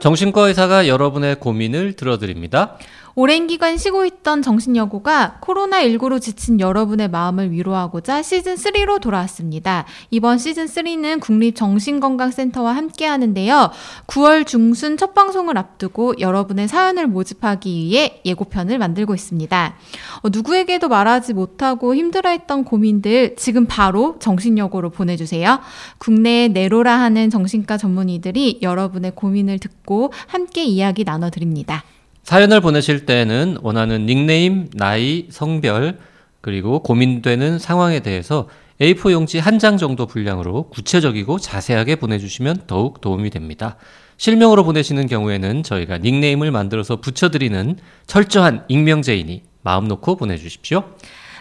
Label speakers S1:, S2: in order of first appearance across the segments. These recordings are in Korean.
S1: 정신과 의사가 여러분의 고민을 들어드립니다.
S2: 오랜 기간 쉬고 있던 정신여고가 코로나19로 지친 여러분의 마음을 위로하고자 시즌3로 돌아왔습니다. 이번 시즌3는 국립정신건강센터와 함께 하는데요. 9월 중순 첫 방송을 앞두고 여러분의 사연을 모집하기 위해 예고편을 만들고 있습니다. 어, 누구에게도 말하지 못하고 힘들어했던 고민들 지금 바로 정신여고로 보내주세요. 국내에 내로라 하는 정신과 전문의들이 여러분의 고민을 듣고 함께 이야기 나눠드립니다.
S1: 사연을 보내실 때는 원하는 닉네임, 나이, 성별, 그리고 고민되는 상황에 대해서 A4 용지 한 장 정도 분량으로 구체적이고 자세하게 보내주시면 더욱 도움이 됩니다. 실명으로 보내시는 경우에는 저희가 닉네임을 만들어서 붙여드리는 철저한 익명제이니 마음 놓고 보내주십시오.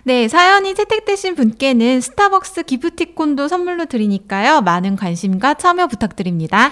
S2: 네, 사연이 채택되신 분께는 스타벅스 기프티콘도 선물로 드리니까요. 많은 관심과 참여 부탁드립니다.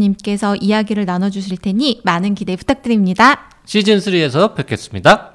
S2: 교수님께서 이야기를 나눠주실 테니 많은 기대 부탁드립니다.
S1: 시즌3에서 뵙겠습니다.